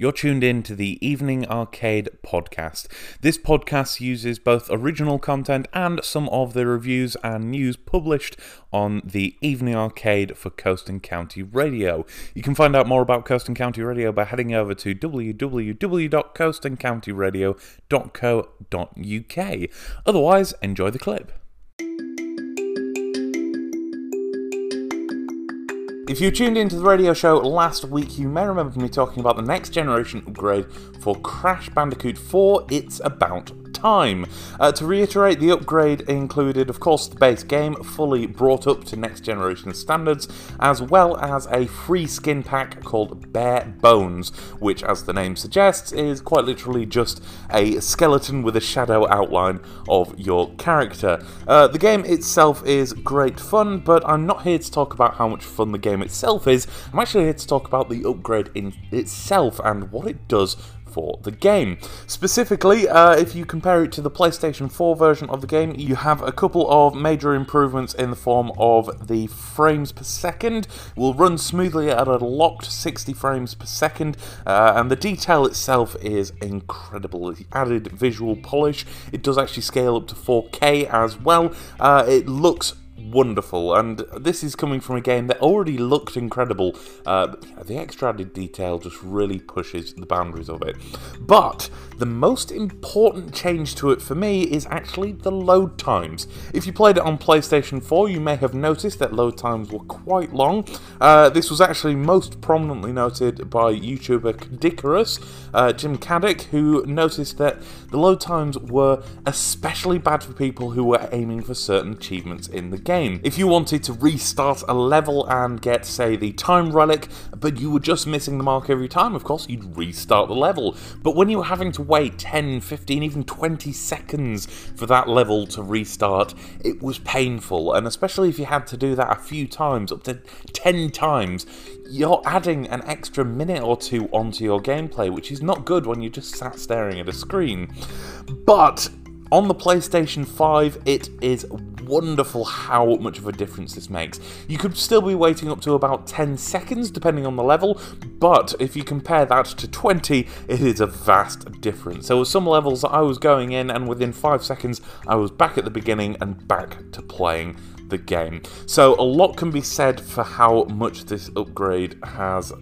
You're tuned in to the Evening Arcade podcast. This podcast uses both original content and some of the reviews and news published on the Evening Arcade for Coast and County Radio. You can find out more about Coast and County Radio by heading over to www.coastandcountyradio.co.uk. Otherwise, enjoy the clip. If you tuned into the radio show last week, you may remember me talking about the next generation upgrade for Crash Bandicoot 4 It's About time. Uh, to reiterate, the upgrade included, of course, the base game fully brought up to next generation standards, as well as a free skin pack called Bare Bones, which, as the name suggests, is quite literally just a skeleton with a shadow outline of your character. Uh, the game itself is great fun, but I'm not here to talk about how much fun the game itself is. I'm actually here to talk about the upgrade in itself and what it does for the game. Specifically, uh, if you compare it to the PlayStation 4 version of the game, you have a couple of major improvements in the form of the frames per second will run smoothly at a locked 60 frames per second, uh, and the detail itself is incredible. The added visual polish, it does actually scale up to 4K as well. Uh, it looks wonderful. And this is coming from a game that already looked incredible. Uh, the extra added detail just really pushes the boundaries of it. But the most important change to it for me is actually the load times. If you played it on PlayStation 4, you may have noticed that load times were quite long. Uh, this was actually most prominently noted by YouTuber Caddicarus, uh, Jim Caddick, who noticed that the load times were especially bad for people who were aiming for certain achievements in the game game. If you wanted to restart a level and get, say, the time relic, but you were just missing the mark every time, of course, you'd restart the level. But when you were having to wait 10, 15, even 20 seconds for that level to restart, it was painful. And especially if you had to do that a few times, up to 10 times, you're adding an extra minute or two onto your gameplay, which is not good when you just sat staring at a screen. But on the PlayStation 5, it is wonderful how much of a difference this makes. You could still be waiting up to about 10 seconds depending on the level, but if you compare that to 20, it is a vast difference. There were some levels that I was going in, and within 5 seconds, I was back at the beginning and back to playing the game. So a lot can be said for how much this upgrade has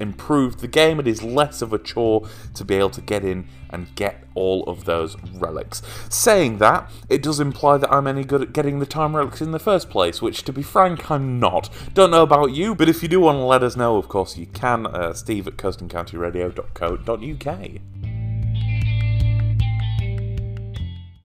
improved the game. It is less of a chore to be able to get in and get all of those relics. Saying that, it does imply that I'm any good at getting the time relics in the first place, which, to be frank, I'm not. Don't know about you, but if you do want to let us know, of course you can. Uh, Steve at coastandcountyradio.co.uk.